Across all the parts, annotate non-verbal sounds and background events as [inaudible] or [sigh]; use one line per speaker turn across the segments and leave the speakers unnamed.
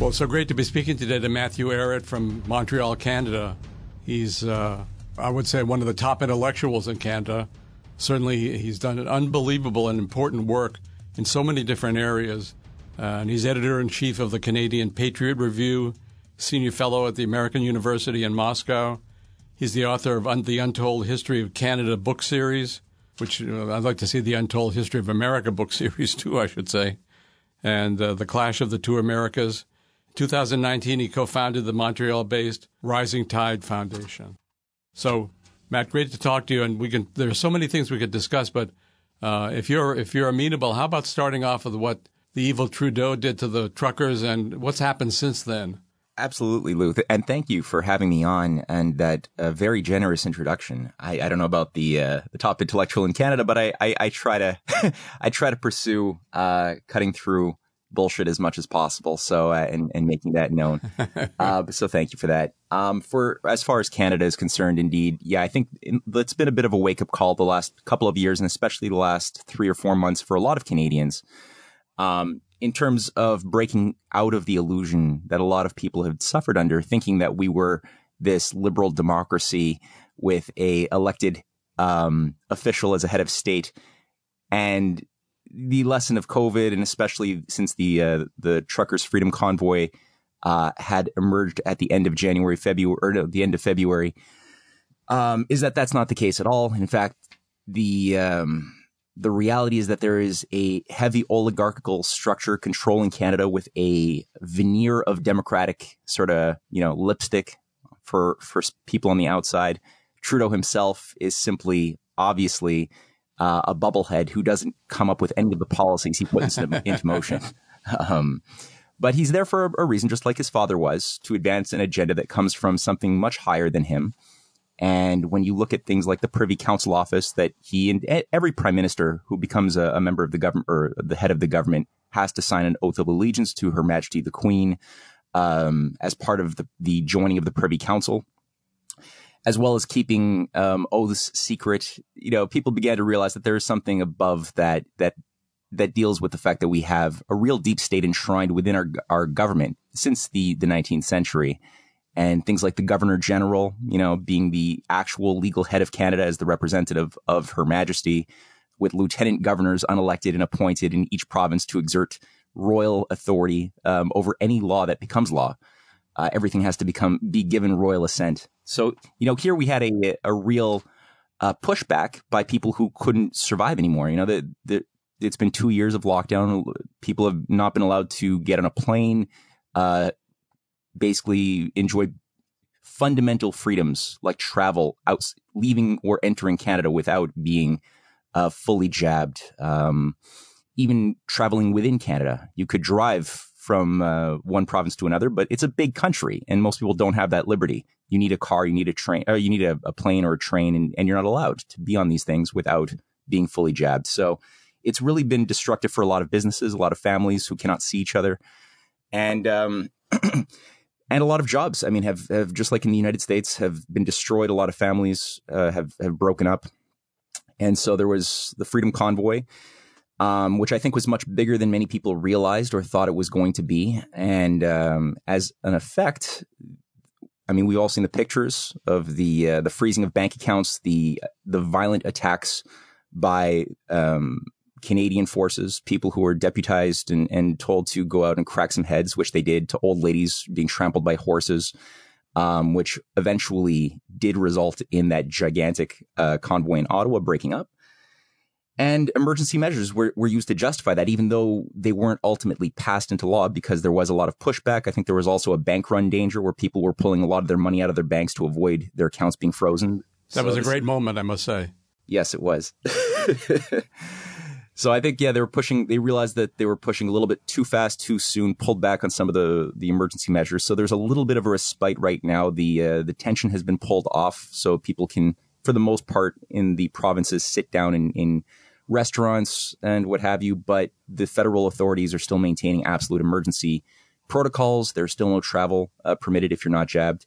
Well, so great to be speaking today to Matthew Ehret from Montreal, Canada. He's, uh, I would say, one of the top intellectuals in Canada. Certainly, he's done an unbelievable and important work in so many different areas. Uh, and he's editor in chief of the Canadian Patriot Review, senior fellow at the American University in Moscow. He's the author of Un- the Untold History of Canada book series, which uh, I'd like to see the Untold History of America book [laughs] series too, I should say, and uh, The Clash of the Two Americas. 2019, he co founded the Montreal based Rising Tide Foundation. So, Matt, great to talk to you. And we can, there are so many things we could discuss, but uh, if, you're, if you're amenable, how about starting off with what the evil Trudeau did to the truckers and what's happened since then?
Absolutely, Lew. And thank you for having me on and that uh, very generous introduction. I, I don't know about the uh, the top intellectual in Canada, but I, I, I try to [laughs] I try to pursue uh, cutting through bullshit as much as possible. So uh, and and making that known. [laughs] uh, so thank you for that. Um, for as far as Canada is concerned, indeed, yeah, I think it's been a bit of a wake up call the last couple of years, and especially the last three or four months for a lot of Canadians. Um, in terms of breaking out of the illusion that a lot of people have suffered under, thinking that we were this liberal democracy with a elected um, official as a head of state, and the lesson of COVID, and especially since the uh, the Truckers Freedom Convoy uh, had emerged at the end of January, February, or no, the end of February, um, is that that's not the case at all. In fact, the um, the reality is that there is a heavy oligarchical structure controlling Canada with a veneer of democratic sort of you know lipstick for for people on the outside. Trudeau himself is simply obviously uh, a bubblehead who doesn't come up with any of the policies he puts into, [laughs] into motion. Um, but he's there for a, a, reason, just like his father was, to advance an agenda that comes from something much higher than him. And when you look at things like the Privy Council office that he and every prime minister who becomes a, a member of the government or the head of the government has to sign an oath of allegiance to Her Majesty the Queen um, as part of the, the joining of the Privy Council as well as keeping um, oaths secret, you know, people began to realize that there is something above that that that deals with the fact that we have a real deep state enshrined within our our government since the the 19th century, and things like the Governor General, you know, being the actual legal head of Canada as the representative of Her Majesty, with lieutenant governors unelected and appointed in each province to exert royal authority um, over any law that becomes law. Uh, everything has to become be given royal assent. So, you know, here we had a, a real uh, pushback by people who couldn't survive anymore. You know, the, the, it's been two years of lockdown. People have not been allowed to get on a plane, uh, basically enjoy fundamental freedoms like travel, out, leaving or entering Canada without being uh, fully jabbed. Um, even traveling within Canada, you could drive from uh, one province to another, but it's a big country, and most people don't have that liberty you need a car, you need a train, or you need a, a plane or a train, and, and, you're not allowed to be on these things without being fully jabbed. So it's really been destructive for a lot of businesses, a lot of families who cannot see each other, and um, [clears throat] and a lot of jobs. I mean, have have just like in the United States, have been destroyed. A lot of families uh, have have broken up, and so there was the Freedom Convoy. Um, which I think was much bigger than many people realized or thought it was going to be. And um, as an effect, I mean, we've all seen the pictures of the uh, the freezing of bank accounts, the the violent attacks by um, Canadian forces, people who were deputized and, and told to go out and crack some heads, which they did to old ladies being trampled by horses, um, which eventually did result in that gigantic uh, convoy in Ottawa breaking up. And emergency measures were, were used to justify that, even though they weren't ultimately passed into law because there was a lot of pushback. I think there was also a bank run danger where people were pulling a lot of their money out of their banks to avoid their accounts being frozen.
That so was a great moment, I must say.
Yes, it was. [laughs] so I think, yeah, they were pushing, they realized that they were pushing a little bit too fast, too soon, pulled back on some of the, the emergency measures. So there's a little bit of a respite right now. The, uh, the tension has been pulled off so people can, for the most part in the provinces, sit down and, and restaurants and what have you, but the federal authorities are still maintaining absolute emergency protocols. There's still no travel uh, permitted if you're not jabbed.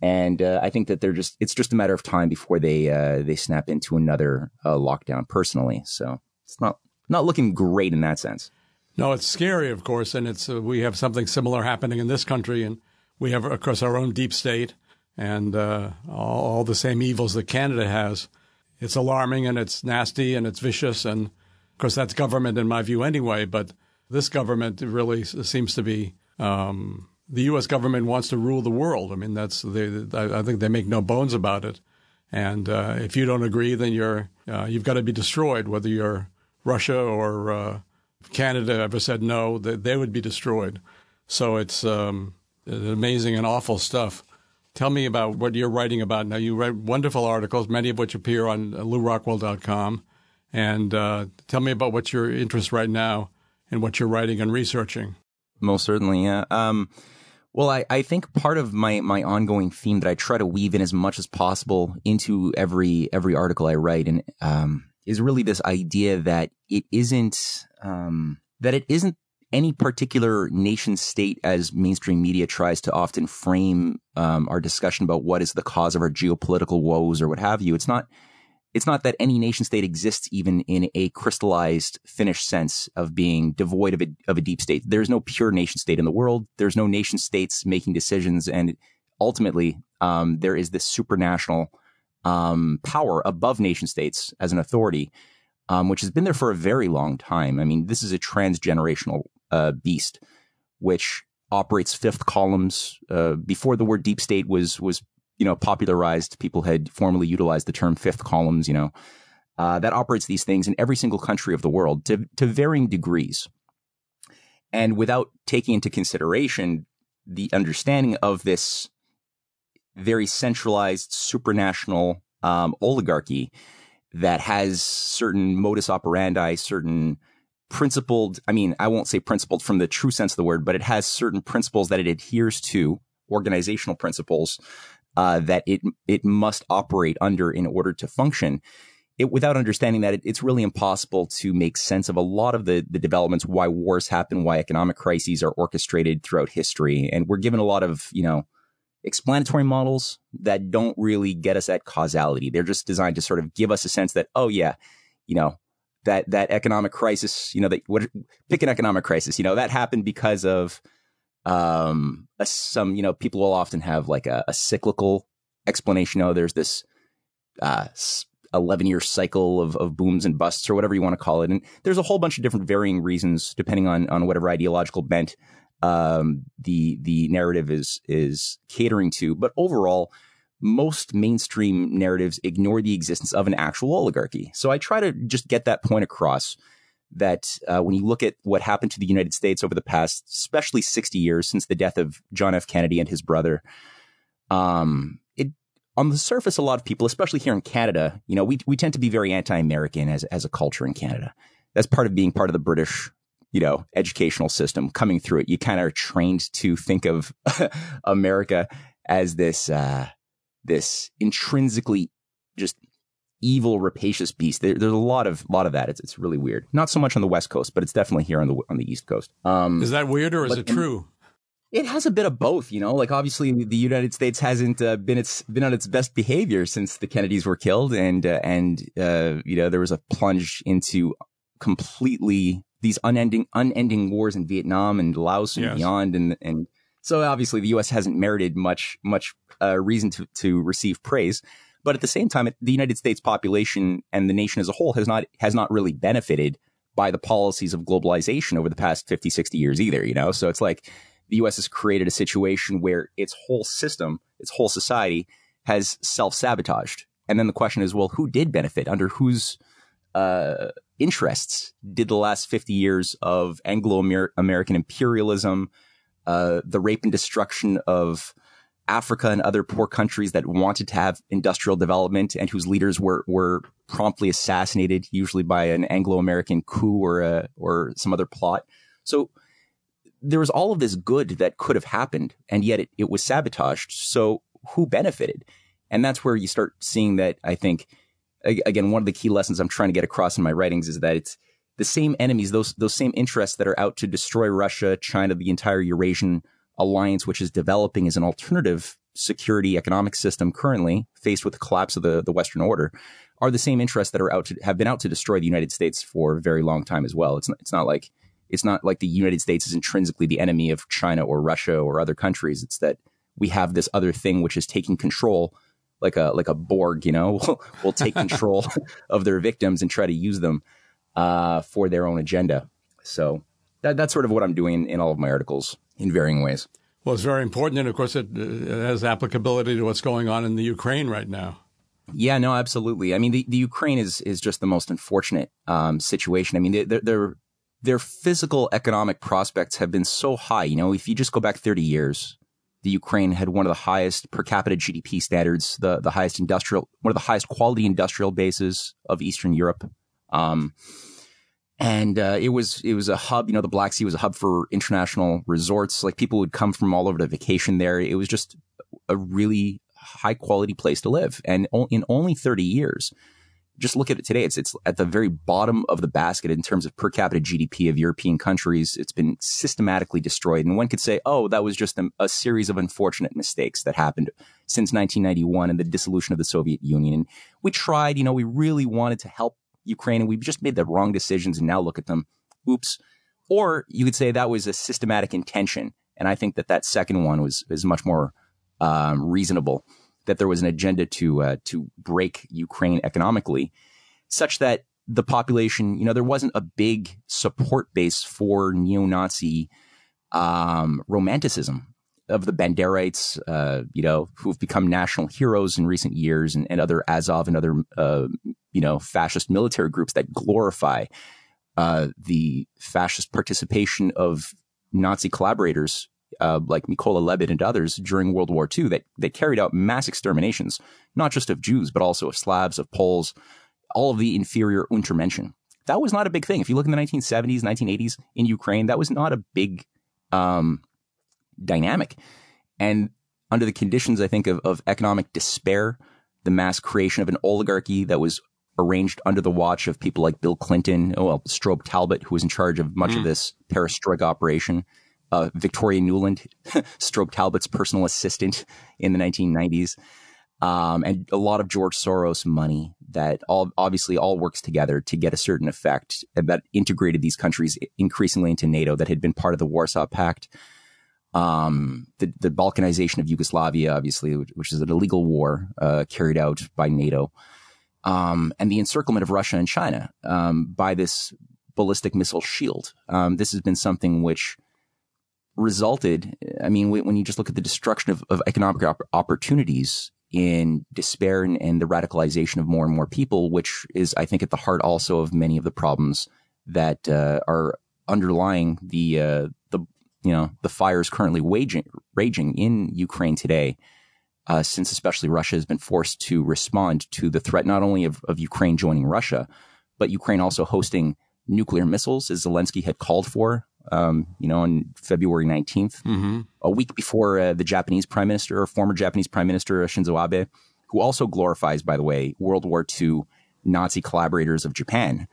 And uh, I think that they're just it's just a matter of time before they uh, they snap into another uh, lockdown personally. So it's not not looking great in that sense.
No, it's scary, of course, and it's uh, we have something similar happening in this country, and we have, of course, our own deep state and uh, all, all, the same evils that Canada has. It's alarming and it's nasty and it's vicious, and of course, that's government in my view anyway. But this government really seems to be um, the U.S. government wants to rule the world. I mean, that's they, I think they make no bones about it. And uh, if you don't agree, then you're uh, you've got to be destroyed. Whether you're Russia or uh, Canada ever said no, they, they would be destroyed. So it's um, amazing and awful stuff. Tell me about what you're writing about now. You write wonderful articles, many of which appear on lewrockwell.com. And uh, tell me about what's your interest right now and what you're writing and researching.
Most certainly, yeah. Um, well, I, I think part of my, my ongoing theme that I try to weave in as much as possible into every every article I write, and um, is really this idea that it isn't um, that it isn't any particular nation state as mainstream media tries to often frame um, our discussion about what is the cause of our geopolitical woes or what have you. It's not it's not that any nation state exists even in a crystallized, finished sense of being devoid of a, of a deep state. There's no pure nation state in the world. There's no nation states making decisions. And ultimately, um, there is this supranational um, power above nation states as an authority, um, which has been there for a very long time. I mean, this is a transgenerational uh, beast, which operates fifth columns. Uh, before the word deep state was was you know, popularized, people had formally utilized the term fifth columns, you know, uh, that operates these things in every single country of the world to, to varying degrees. And without taking into consideration the understanding of this very centralized supranational um, oligarchy that has certain modus operandi, certain principled, I mean, I won't say principled from the true sense of the word, but it has certain principles that it adheres to, organizational principles uh, that it it must operate under in order to function. It, without understanding that, it, it's really impossible to make sense of a lot of the the developments, why wars happen, why economic crises are orchestrated throughout history, and we're given a lot of you know explanatory models that don't really get us at causality. They're just designed to sort of give us a sense that oh yeah, you know that that economic crisis, you know, that what pick an economic crisis, you know, that happened because of um, a, some, you know, people will often have like a, a cyclical explanation. Oh, there's this, uh, 11 year cycle of, of booms and busts or whatever you want to call it. And there's a whole bunch of different varying reasons depending on, on whatever ideological bent, um, the, the narrative is, is catering to. But overall, most mainstream narratives ignore the existence of an actual oligarchy. So I try to just get that point across that uh, when you look at what happened to the United States over the past, especially 60 years since the death of John F. Kennedy and his brother, um, it on the surface, a lot of people, especially here in Canada, you know, we we tend to be very anti-American as as a culture in Canada. That's part of being part of the British, you know, educational system. Coming through it, you kind of are trained to think of [laughs] America as this uh, this intrinsically just evil, rapacious beast. There, there's a lot of lot of that. It's it's really weird. Not so much on the West Coast, but it's definitely here on the on the East Coast.
Um, is that weird or is it true?
It has a bit of both, you know. Like obviously, the United States hasn't uh, been its been on its best behavior since the Kennedys were killed, and uh, and uh, you know there was a plunge into completely these unending unending wars in Vietnam and Laos and yes. beyond, and and so obviously the U.S. hasn't merited much much uh, reason to to receive praise. But at the same time, the United States population and the nation as a whole has not has not really benefited by the policies of globalization over the past 50, 60 years either, you know? So it's like the US has created a situation where its whole system, its whole society has self-sabotaged. And then the question is, well, who did benefit under whose uh, interests did the last 50 years of Anglo-American imperialism, uh, the rape and destruction of Africa and other poor countries that wanted to have industrial development and whose leaders were were promptly assassinated, usually by an Anglo-American coup or a, or some other plot. So there was all of this good that could have happened, and yet it, it was sabotaged. So who benefited? And that's where you start seeing that. I think again, one of the key lessons I'm trying to get across in my writings is that it's the same enemies, those those same interests that are out to destroy Russia, China, the entire Eurasian alliance, which is developing as an alternative security economic system currently faced with the collapse of the, the Western order, are the same interests that are out to have been out to destroy the United States for a very long time as well. It's not, it's not like It's not like the United States is intrinsically the enemy of China or Russia or other countries. It's that we have this other thing which is taking control like a like a Borg, you know, will [laughs] will take control [laughs] of their victims and try to use them uh, for their own agenda. So that, that's sort of what I'm doing in all of my articles in varying ways.
Well, it's very important, and of course, it, it has applicability to what's going on in the Ukraine right now.
Yeah, no, absolutely. I mean, the, the Ukraine is is just the most unfortunate um, situation. I mean, their their their physical economic prospects have been so high. You know, if you just go back 30 years, the Ukraine had one of the highest per capita GDP standards, the the highest industrial, one of the highest quality industrial bases of Eastern Europe. Um, and uh, it was it was a hub. You know, the Black Sea was a hub for international resorts. Like people would come from all over to vacation there. It was just a really high quality place to live. And in only 30 years, just look at it today. It's it's at the very bottom of the basket in terms of per capita GDP of European countries. It's been systematically destroyed. And one could say, oh, that was just a, a, series of unfortunate mistakes that happened since 1991 and the dissolution of the Soviet Union. And we tried, you know, we really wanted to help Ukraine and we just made the wrong decisions and now look at them. Oops. Or you could say that was a systematic intention. And I think that that second one was, is much more um, reasonable that there was an agenda to uh, to break Ukraine economically, such that the population, you know, there wasn't a big support base for neo-Nazi um, romanticism of the Banderites, uh, you know, who've become national heroes in recent years, and, and other Azov and other, uh, you know, fascist military groups that glorify uh, the fascist participation of Nazi collaborators uh, like Mykola Lebed and others during World War II that, that carried out mass exterminations, not just of Jews, but also of Slavs, of Poles, all of the inferior Untermenschen. That was not a big thing. If you look in the 1970s, 1980s in Ukraine, that was not a big um, dynamic. And under the conditions, I think, of, of economic despair, the mass creation of an oligarchy that was arranged under the watch of people like Bill Clinton, oh, well, Strobe Talbott, who was in charge of much mm. of this perestroika operation, uh, Victoria Nuland, [laughs] Strobe Talbott's personal assistant in the 1990s, um, and a lot of George Soros money that all obviously all works together to get a certain effect that integrated these countries increasingly into NATO that had been part of the Warsaw Pact. Um, the, the balkanization of Yugoslavia, obviously, which, which is an illegal war uh, carried out by NATO, um, and the encirclement of Russia and China um, by this ballistic missile shield. Um, this has been something which resulted, I mean, when you just look at the destruction of, of economic op- opportunities in despair and, and, the radicalization of more and more people, which is, I think, at the heart also of many of the problems that uh, are underlying the uh, the you know the fires currently waging raging in Ukraine today. Uh, since especially Russia has been forced to respond to the threat not only of, of Ukraine joining Russia, but Ukraine also hosting nuclear missiles, as Zelensky had called for um, you know, on February 19th, mm-hmm. a week before uh, the Japanese prime minister, or former Japanese prime minister uh, Shinzo Abe, who also glorifies, by the way, World War II Nazi collaborators of Japan.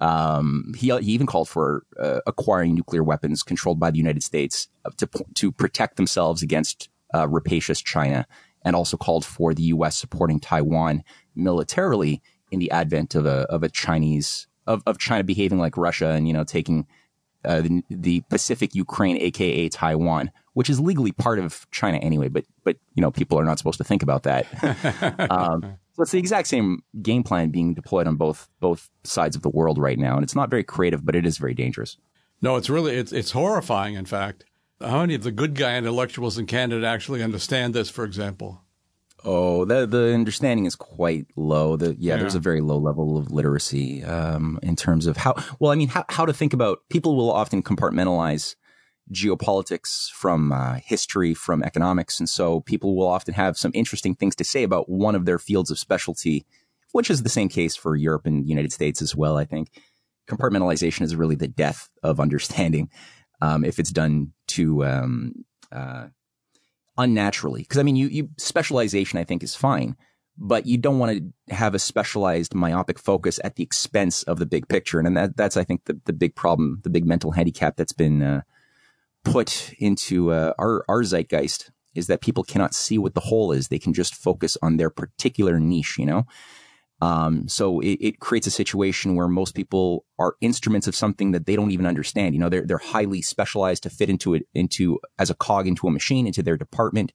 Um, he, he even called for uh, acquiring nuclear weapons controlled by the United States uh, to, to protect themselves against uh, rapacious China, and also called for the U.S. supporting Taiwan militarily in the advent of a of a Chinese of, of China behaving like Russia and you know taking uh, the, the, Pacific Ukraine, aka Taiwan, which is legally part of China anyway. But but you know people are not supposed to think about that. [laughs] um, it's the exact same game plan being deployed on both both sides of the world right now, and it's not very creative, but it is very dangerous.
No, it's really it's it's horrifying. In fact, how many of the good guy intellectuals in Canada actually understand this? For example.
Oh, the the understanding is quite low. The yeah, yeah. there's a very low level of literacy um, in terms of how. Well, I mean, how how to think about. People will often compartmentalize geopolitics from uh, history, from economics, and so people will often have some interesting things to say about one of their fields of specialty, which is the same case for Europe and the United States as well. I think compartmentalization is really the death of understanding um, if it's done to um, uh, unnaturally. Because I mean, you, you specialization, I think, is fine, but you don't want to have a specialized myopic focus at the expense of the big picture. And that, that's, I think, the, the big problem, the big mental handicap that's been uh, put into uh, our, our zeitgeist is that people cannot see what the whole is. They can just focus on their particular niche, you know? Um, so it, it, creates a situation where most people are instruments of something that they don't even understand. You know, they're, they're highly specialized to fit into it, into as a cog into a machine, into their department,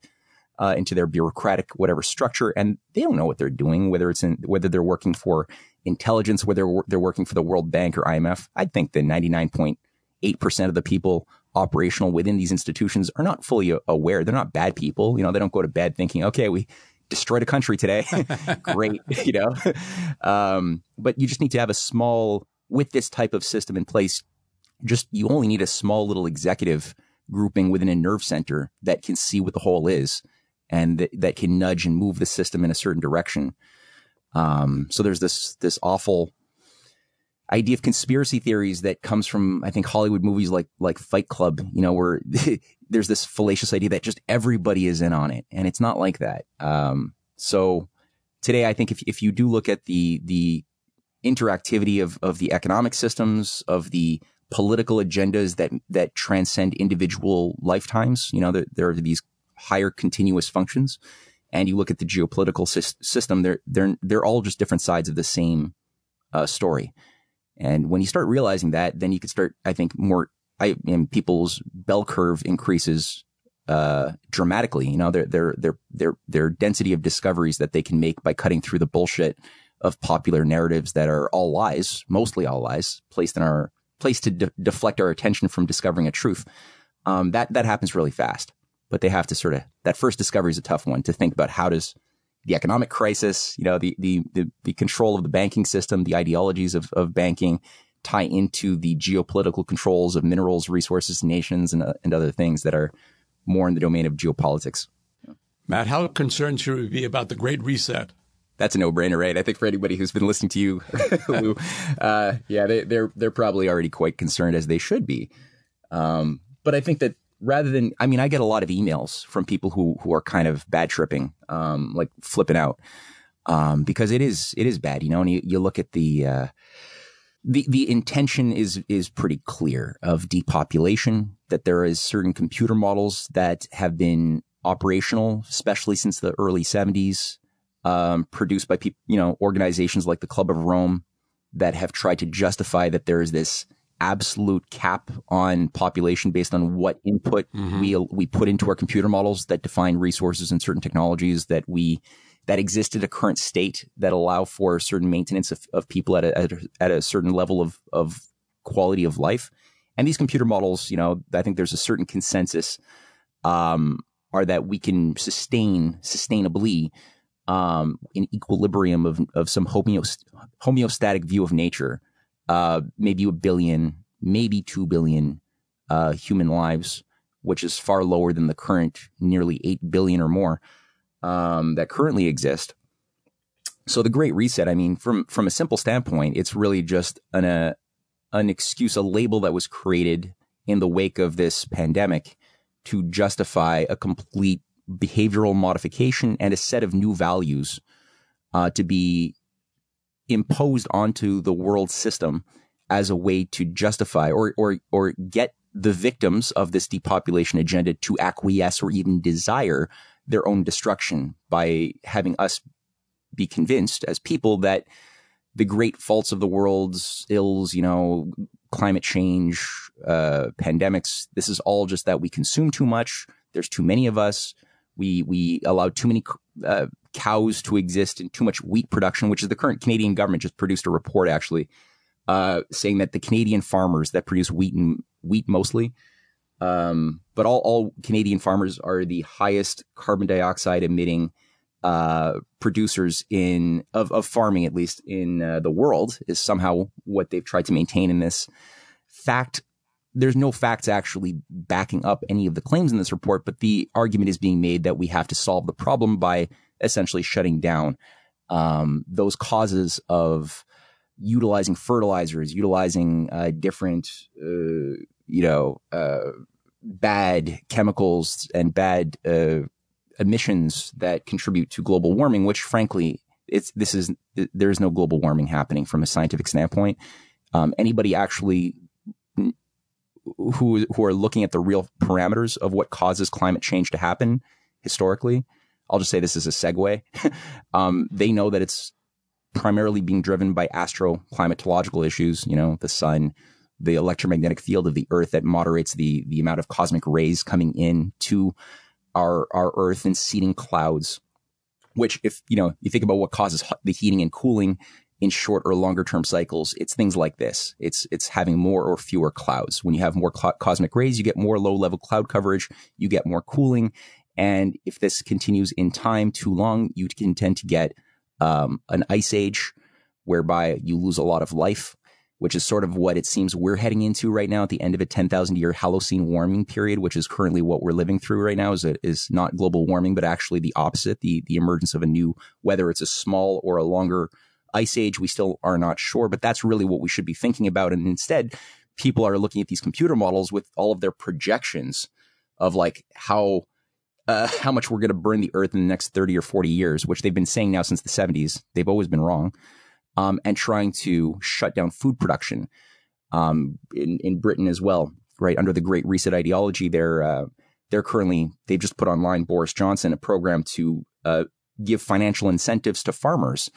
uh, into their bureaucratic, whatever structure. And they don't know what they're doing, whether it's in, whether they're working for intelligence, whether they're working for the World Bank or IMF. I think that 99.8% of the people operational within these institutions are not fully aware. They're not bad people. You know, they don't go to bed thinking, okay, we, destroyed a country today. [laughs] Great, [laughs] you know. Um, but you just need to have a small with this type of system in place. Just you only need a small little executive grouping within a nerve center that can see what the whole is and th- that can nudge and move the system in a certain direction. Um, so there's this this awful idea of conspiracy theories that comes from I think Hollywood movies like like Fight Club, you know, where [laughs] there's this fallacious idea that just everybody is in on it, and it's not like that. Um, so today, I think if if you do look at the the interactivity of of the economic systems of the political agendas that that transcend individual lifetimes, you know, there, there are these higher continuous functions, and you look at the geopolitical sy- system, they're they're they're all just different sides of the same uh, story. And when you start realizing that, then you can start, I think, more, I, and people's bell curve increases, uh, dramatically. You know, their, their, their, their, their density of discoveries that they can make by cutting through the bullshit of popular narratives that are all lies, mostly all lies, placed in our, place to de- deflect our attention from discovering a truth. Um, that, that happens really fast, but they have to sort of, that first discovery is a tough one to think about how does, the economic crisis, you know, the, the, the, the control of the banking system, the ideologies of, of banking tie into the geopolitical controls of minerals, resources, nations, and, uh, and other things that are more in the domain of geopolitics.
Matt, how concerned should we be about the Great Reset?
That's a no-brainer, right? I think for anybody who's been listening to you, [laughs] Lew, uh, yeah, they, they're they're probably already quite concerned as they should be. Um, but I think that rather than, I mean, I get a lot of emails from people who, who are kind of bad tripping, um, like flipping out, um, because it is, it is bad, you know, and you, you look at the, uh, the, the intention is, is pretty clear of depopulation, that there is certain computer models that have been operational, especially since the early seventies, um, produced by people, you know, organizations like the Club of Rome that have tried to justify that there is this absolute cap on population based on what input mm-hmm. we we put into our computer models that define resources and certain technologies that we that exist at a current state that allow for certain maintenance of, of people at a, at a, at a certain level of of quality of life. And these computer models, you know, I think there's a certain consensus um, are that we can sustain sustainably um, an equilibrium of of some homeost- homeostatic view of nature uh, maybe a billion, maybe two billion uh, human lives, which is far lower than the current nearly eight billion or more um, that currently exist. So the Great Reset, I mean, from from a simple standpoint, it's really just an uh, an excuse, a label that was created in the wake of this pandemic to justify a complete behavioral modification and a set of new values uh, to be imposed onto the world system as a way to justify or, or, or get the victims of this depopulation agenda to acquiesce or even desire their own destruction by having us be convinced as people that the great faults of the world's ills, you know, climate change, uh, pandemics, this is all just that we consume too much. There's too many of us. We, we allow too many uh, cows to exist and too much wheat production, which is the current Canadian government just produced a report actually uh, saying that the Canadian farmers that produce wheat and wheat mostly, um, but all, all Canadian farmers are the highest carbon dioxide emitting uh, producers in of, of farming, at least in uh, the world, is somehow what they've tried to maintain in this fact. There's no facts actually backing up any of the claims in this report, but the argument is being made that we have to solve the problem by essentially shutting down um, those causes of utilizing fertilizers, utilizing uh, different, uh, you know, uh, bad chemicals and bad uh, emissions that contribute to global warming. Which, frankly, it's this is there is no global warming happening from a scientific standpoint. Um, anybody actually who who are looking at the real parameters of what causes climate change to happen historically I'll just say this as a segue. [laughs] um, they know that it's primarily being driven by astroclimatological issues, you know, the sun, the electromagnetic field of the earth that moderates the, the amount of cosmic rays coming in to our, our earth and seeding clouds, which if, you know, you think about what causes the heating and cooling in short or longer term cycles, it's things like this. It's, it's having more or fewer clouds. When you have more cl- cosmic rays, you get more low level cloud coverage, you get more cooling. And if this continues in time too long, you can tend to get um, an ice age whereby you lose a lot of life, which is sort of what it seems we're heading into right now at the end of a 10,000 year Holocene warming period, which is currently what we're living through right now is, a, is not global warming, but actually the opposite, the, the emergence of a new, whether it's a small or a longer ice age, we still are not sure, but that's really what we should be thinking about. And instead, people are looking at these computer models with all of their projections of like how uh, how much we're going to burn the earth in the next 30 or 40 years, which they've been saying now since the 70s. They've always been wrong. Um, and trying to shut down food production um, in, in Britain as well, right? Under the Great Reset ideology, they're, uh, they're currently, they've just put online, Boris Johnson, a program to uh, give financial incentives to farmers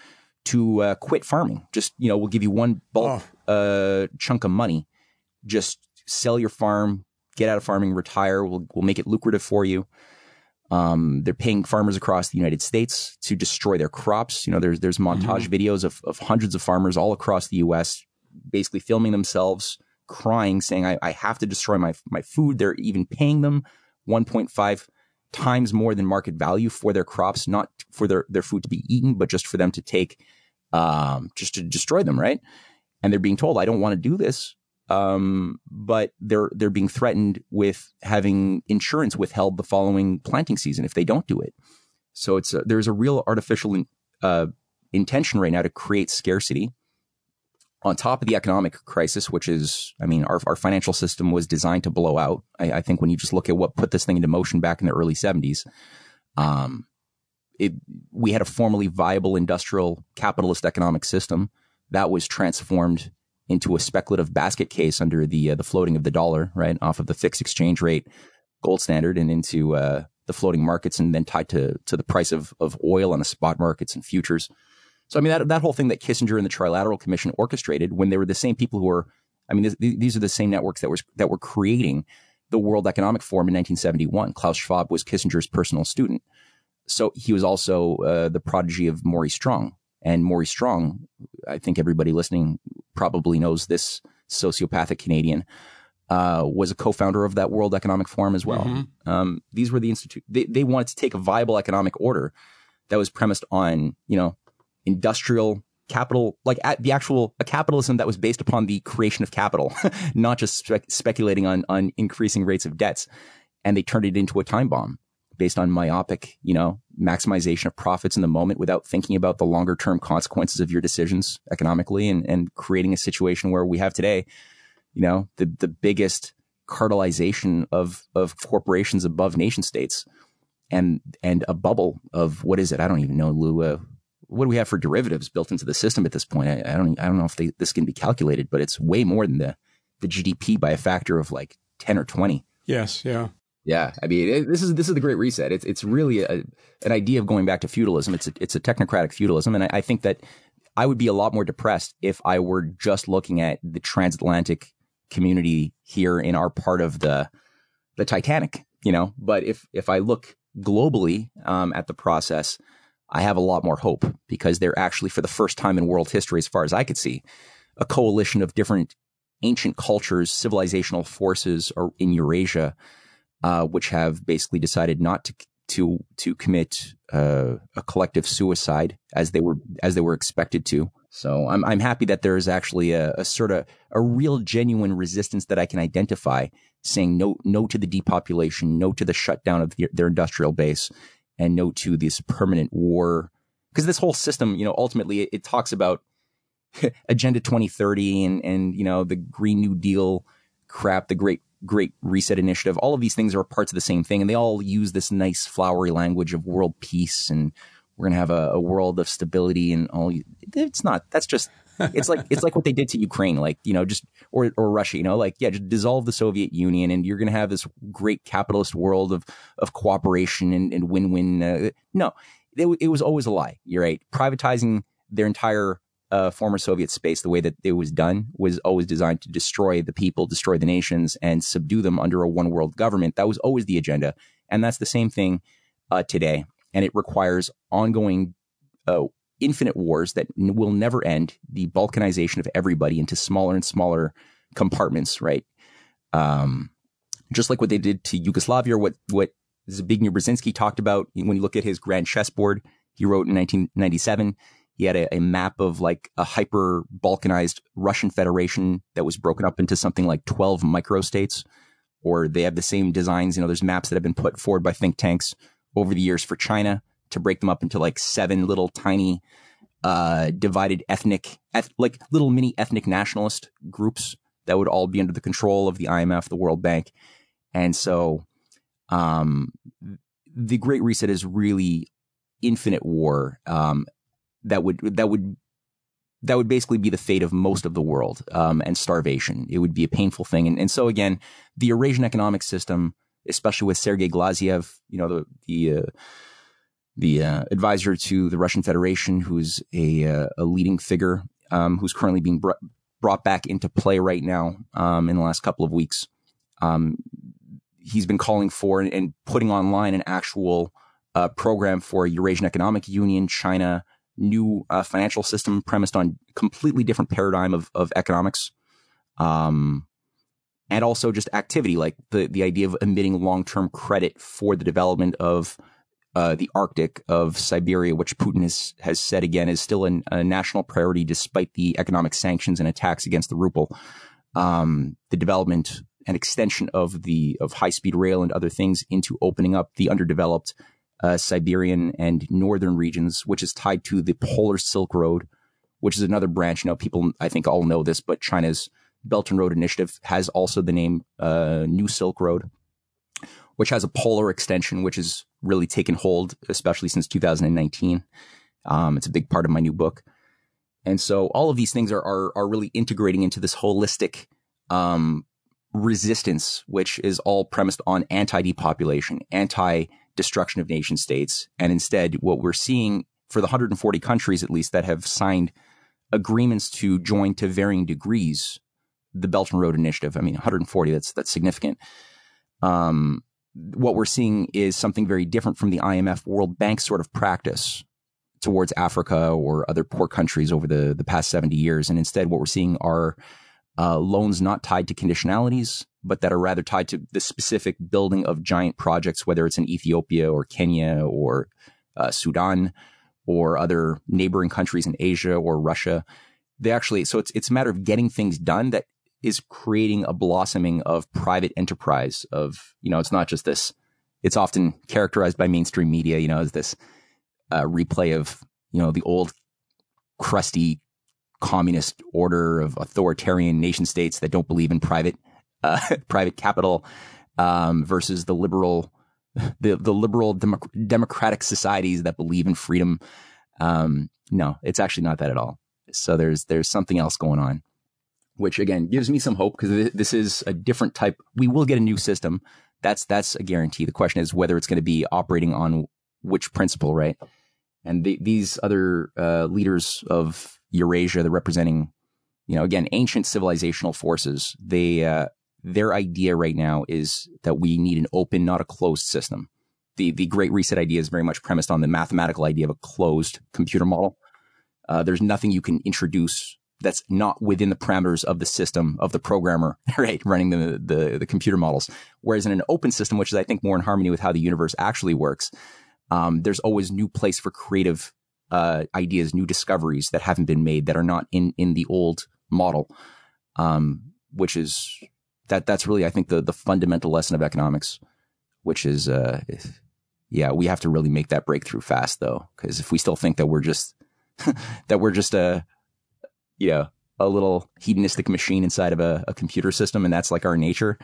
to uh, quit farming. Just, you know, we'll give you one bulk oh. chunk of money. Just sell your farm, get out of farming, retire. We'll, we'll make it lucrative for you. Um, they're paying farmers across the United States to destroy their crops. You know, there's there's montage mm-hmm. videos of, of hundreds of farmers all across the U.S. basically filming themselves crying, saying, I, I have to destroy my my food. They're even paying them 1.5 times more than market value for their crops, not for their, their food to be eaten, but just for them to take, um, just to destroy them, right? And they're being told, I don't want to do this. Um, but they're they're being threatened with having insurance withheld the following planting season if they don't do it. So it's a, there's a real artificial uh, intention right now to create scarcity on top of the economic crisis, which is, I mean, our, our financial system was designed to blow out. I, I, think when you just look at what put this thing into motion back in the early 70s, um, it, we had a formerly viable industrial capitalist economic system that was transformed into a speculative basket case under the uh, the floating of the dollar, right, off of the fixed exchange rate gold standard, and into uh, the floating markets, and then tied to to the price of of oil on the spot markets and futures. So I mean that that whole thing that Kissinger and the Trilateral Commission orchestrated when they were the same people who were, I mean, this, these are the same networks that was that were creating the World Economic Forum in 1971. Klaus Schwab was Kissinger's personal student, so he was also uh, the prodigy of Maurice Strong. And Maurice Strong, I think everybody listening probably knows this sociopathic Canadian, uh, was a co-founder of that World Economic Forum as well. Mm-hmm. Um, these were the institute. They, they wanted to take a viable economic order that was premised on, you know, industrial capital, like the actual a capitalism that was based upon the creation of capital, [laughs] not just spe- speculating on on increasing rates of debts. And they turned it into a time bomb based on myopic, you know, maximization of profits in the moment without thinking about the longer term consequences of your decisions economically and, and creating a situation where we have today, you know, the, the biggest cartelization of, of corporations above nation states and, and a bubble of what is it? I don't even know, Lew. What do we have for derivatives built into the system at this point? I, I don't, I don't know if they, this can be calculated, but it's way more than the, the GDP by a factor of like 10 or 20.
Yes. Yeah.
Yeah, I mean, it, this is this is the Great Reset. It's it's really a, an idea of going back to feudalism. It's a, it's a technocratic feudalism, and I, I, think that I would be a lot more depressed if I were just looking at the transatlantic community here in our part of the the Titanic. You know, but if if I look globally um, at the process, I have a lot more hope because they're actually, for the first time in world history, as far as I could see, a coalition of different ancient cultures, civilizational forces in Eurasia uh, which have basically decided not to to to commit uh, a collective suicide as they were as they were expected to. So I'm I'm happy that there is actually a, a sort of a real genuine resistance that I can identify, saying no no to the depopulation, no to the shutdown of the, their industrial base, and no to this permanent war. Because this whole system, you know, ultimately it, it talks about [laughs] Agenda 2030 and and you know the Green New Deal crap, the Great Great Reset Initiative. All of these things are parts of the same thing, and they all use this nice flowery language of world peace and we're going to have a, a, world of stability and all. It's not. That's just. It's like it's like what they did to Ukraine, like you know, just or or Russia, you know, like yeah, just dissolve the Soviet Union, and you're going to have this great capitalist world of of cooperation and, and win win. Uh, no, it, it was always a lie. You're right. Privatizing their entire uh, former Soviet space, the way that it was done, was always designed to destroy the people, destroy the nations, and subdue them under a one world government. That was always the agenda. And that's the same thing uh, today. And it requires ongoing, uh, infinite wars that n- will never end, the balkanization of everybody into smaller and smaller compartments, right? Um, just like what they did to Yugoslavia, or what, what Zbigniew Brzezinski talked about when you look at his grand chessboard he wrote in 1997 he had a, a, map of like a hyper balkanized Russian Federation that was broken up into something like 12 microstates, or they have the same designs. You know, there's maps that have been put forward by think tanks over the years for China to break them up into like seven little tiny, uh, divided ethnic, eth- like little mini ethnic nationalist groups that would all be under the control of the IMF, the World Bank. And so, um, the Great Reset is really infinite war. Um, that would that would that would basically be the fate of most of the world um, and starvation. It would be a painful thing. And, and so again, the Eurasian economic system, especially with Sergei Glaziev, you know, the the uh, the uh, advisor to the Russian Federation, who's a uh, a leading figure, um, who's currently being br- brought back into play right now um, in the last couple of weeks. Um, he's been calling for and, and putting online an actual uh, program for Eurasian Economic Union, China, new uh, financial system premised on completely different paradigm of, of economics. Um, and also just activity, like the, the idea of emitting long-term credit for the development of uh, the Arctic of Siberia, which Putin has, has said again is still an, a national priority despite the economic sanctions and attacks against the ruble. Um, the development and extension of the of high speed rail and other things into opening up the underdeveloped uh, Siberian and northern regions, which is tied to the Polar Silk Road, which is another branch. You know, people I think all know this, but China's Belt and Road Initiative has also the name uh, New Silk Road, which has a polar extension, which has really taken hold, especially since 2019. Um, it's a big part of my new book. And so all of these things are, are, are really integrating into this holistic, um, resistance, which is all premised on anti-depopulation, anti destruction of nation states. And instead, what we're seeing for the 140 countries, at least, that have signed agreements to join to varying degrees the Belt and Road Initiative. I mean, 140, that's, that's significant. Um, what we're seeing is something very different from the IMF World Bank sort of practice towards Africa or other poor countries over the, the past 70 years. And instead, what we're seeing are uh, loans not tied to conditionalities, but that are rather tied to the specific building of giant projects, whether it's in Ethiopia or Kenya or uh, Sudan or other neighboring countries in Asia or Russia. They actually, so it's, it's a matter of getting things done that is creating a blossoming of private enterprise of, you know, it's not just this, it's often characterized by mainstream media, you know, as this uh, replay of, you know, the old crusty communist order of authoritarian nation states that don't believe in private uh, [laughs] private capital um, versus the liberal [laughs] the the liberal democ- democratic societies that believe in freedom. Um, no, it's actually not that at all. So there's there's something else going on, which again gives me some hope because this is a different type. We will get a new system. That's that's a guarantee. The question is whether it's going to be operating on which principle, right? And the, these other uh, leaders of Eurasia, they're representing, you know, again, ancient civilizational forces. They uh, their idea right now is that we need an open, not a closed system. The, the Great Reset idea is very much premised on the mathematical idea of a closed computer model. Uh, there's nothing you can introduce that's not within the parameters of the system of the programmer, [laughs] right, running the, the, the computer models. Whereas in an open system, which is I think more in harmony with how the universe actually works, um, there's always new place for creative uh, ideas, new discoveries that haven't been made that are not in in the old model, um, which is that that's really I think the the fundamental lesson of economics, which is uh, yeah, we have to really make that breakthrough fast though, because if we still think that we're just [laughs] that we're just a you know a little hedonistic machine inside of a, a computer system, and that's like our nature.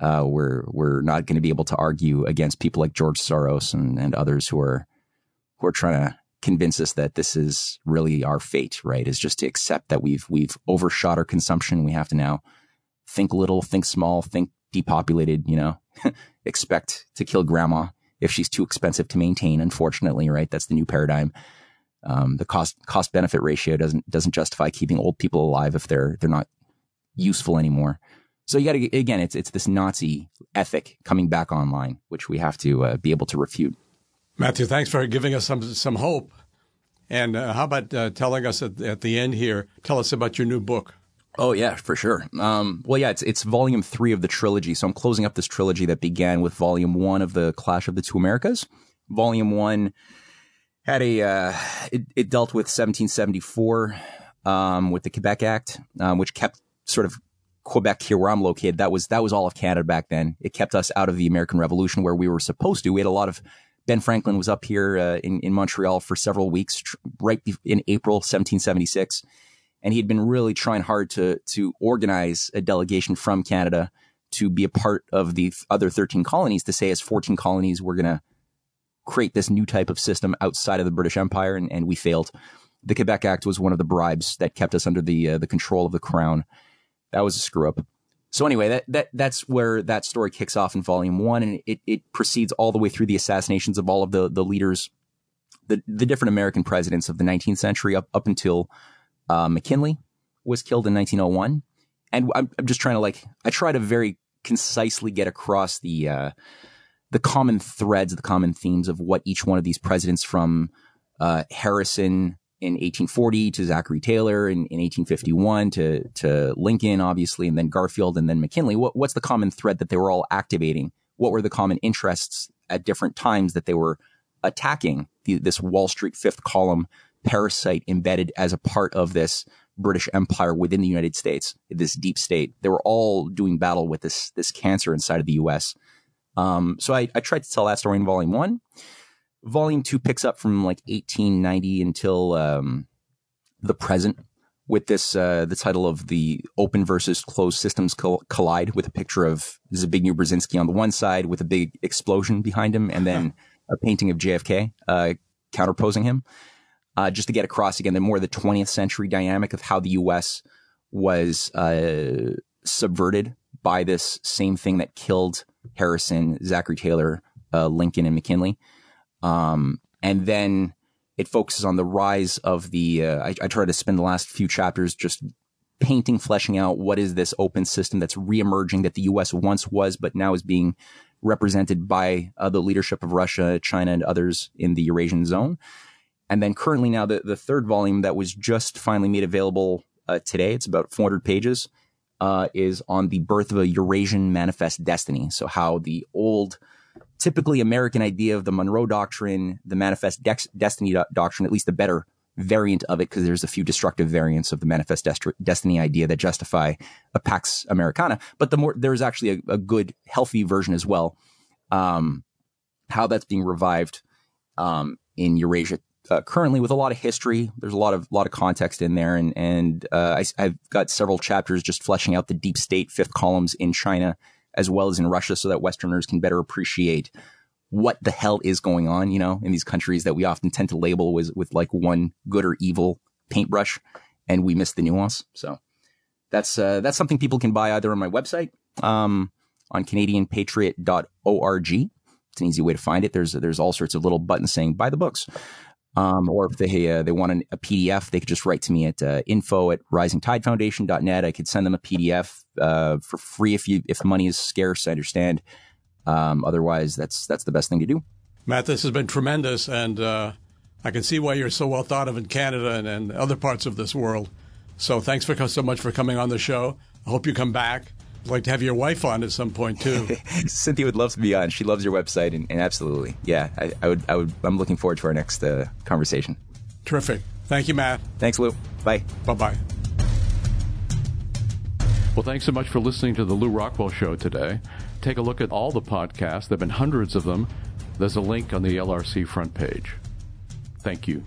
Uh, we're we're not going to be able to argue against people like George Soros and, and others who are who are trying to convince us that this is really our fate. Right? Is just to accept that we've we've overshot our consumption. We have to now think little, think small, think depopulated, you know, [laughs] expect to kill grandma if she's too expensive to maintain, unfortunately, right? That's the new paradigm. Um, the cost cost benefit ratio doesn't doesn't justify keeping old people alive if they're they're not useful anymore. So you got to again, it's it's this Nazi ethic coming back online, which we have to uh, be able to refute.
Matthew, thanks for giving us some some hope. And uh, how about uh, telling us at, at, the end here? Tell us about your new book.
Oh yeah, for sure. Um, well, yeah, it's it's volume three of the trilogy. So I'm closing up this trilogy that began with volume one of the Clash of the Two Americas. Volume one had a uh, it, it, dealt with 1774 um, with the Quebec Act, um, which kept sort of Quebec here where I'm located. That was that was all of Canada back then. It kept us out of the American Revolution where we were supposed to. We had a lot of Ben Franklin was up here uh, in in Montreal for several weeks, right in April 1776, and he had been really trying hard to to organize a delegation from Canada to be a part of the other 13 colonies. To say as 14 colonies, we're gonna create this new type of system outside of the British Empire, and, and we failed. The Quebec Act was one of the bribes that kept us under the uh, the control of the crown. That was a screw up. So anyway, that, that that's where that story kicks off in volume one, and it, it proceeds all the way through the assassinations of all of the the leaders, the the different American presidents of the 19th century up up until uh, McKinley was killed in 1901. And I'm, I'm just trying to like I try to very concisely get across the uh, the common threads, the common themes of what each one of these presidents from uh, Harrison in 1840 to Zachary Taylor in, in 1851 to to Lincoln, obviously, and then Garfield and then McKinley. What, what's the common thread that they were all activating? What were the common interests at different times that they were attacking the, this Wall Street fifth column parasite embedded as a part of this British Empire within the United States, this deep state? They were all doing battle with this this cancer inside of the U.S. Um, so I, I tried to tell that story in volume one. Volume two picks up from like 1890 until um, the present with this uh, the title of the open versus closed systems collide with a picture of Zbigniew Brzezinski on the one side with a big explosion behind him and then [laughs] a painting of JFK uh, counterposing him uh, just to get across again the more the 20th century dynamic of how the U.S. was uh, subverted by this same thing that killed Harrison, Zachary Taylor, uh, Lincoln, and McKinley. Um, and then it focuses on the rise of the. Uh, I, I try to spend the last few chapters just painting, fleshing out what is this open system that's reemerging that the U.S. once was, but now is being represented by uh, the leadership of Russia, China, and others in the Eurasian zone. And then currently now the, the third volume that was just finally made available uh, today, it's about 400 pages, uh, is on the birth of a Eurasian manifest destiny. So how the old typically American idea of the Monroe Doctrine, the Manifest Destiny do- Doctrine, at least the better variant of it, because there's a few destructive variants of the Manifest Dest- Destiny idea that justify a Pax Americana. But the more there's actually a, a good, healthy version as well. Um, how that's being revived um, in Eurasia uh, currently with a lot of history. There's a lot of lot of context in there, and and uh, I, have got several chapters just fleshing out the deep state fifth columns in China as well as in Russia so that Westerners can better appreciate what the hell is going on, you know, in these countries that we often tend to label with, with like one good or evil paintbrush and we miss the nuance. So that's, uh, that's something people can buy either on my website, um, on canadianpatriot.org. It's an easy way to find it. There's, there's all sorts of little buttons saying buy the books. Um, or if they uh, they want an, a PDF, they could just write to me at uh, info at risingtidefoundation.net. I could send them a PDF uh, for free if you if money is scarce. I understand. Um, otherwise, that's that's the best thing to do.
Matt, this has been tremendous, and uh, I can see why you're so well thought of in Canada and, and other parts of this world. So thanks for so much for coming on the show. I hope you come back. I'd like to have your wife on at some point too. [laughs]
Cynthia would love to be on. She loves your website, and, and absolutely, yeah, I, I, would. I would. I'm looking forward to our next uh, conversation.
Terrific. Thank you, Matt.
Thanks, Lew. Bye.
Bye. Bye. Well, thanks so much for listening to the Lew Rockwell Show today. Take a look at all the podcasts. There have been hundreds of them. There's a link on the LRC front page. Thank you.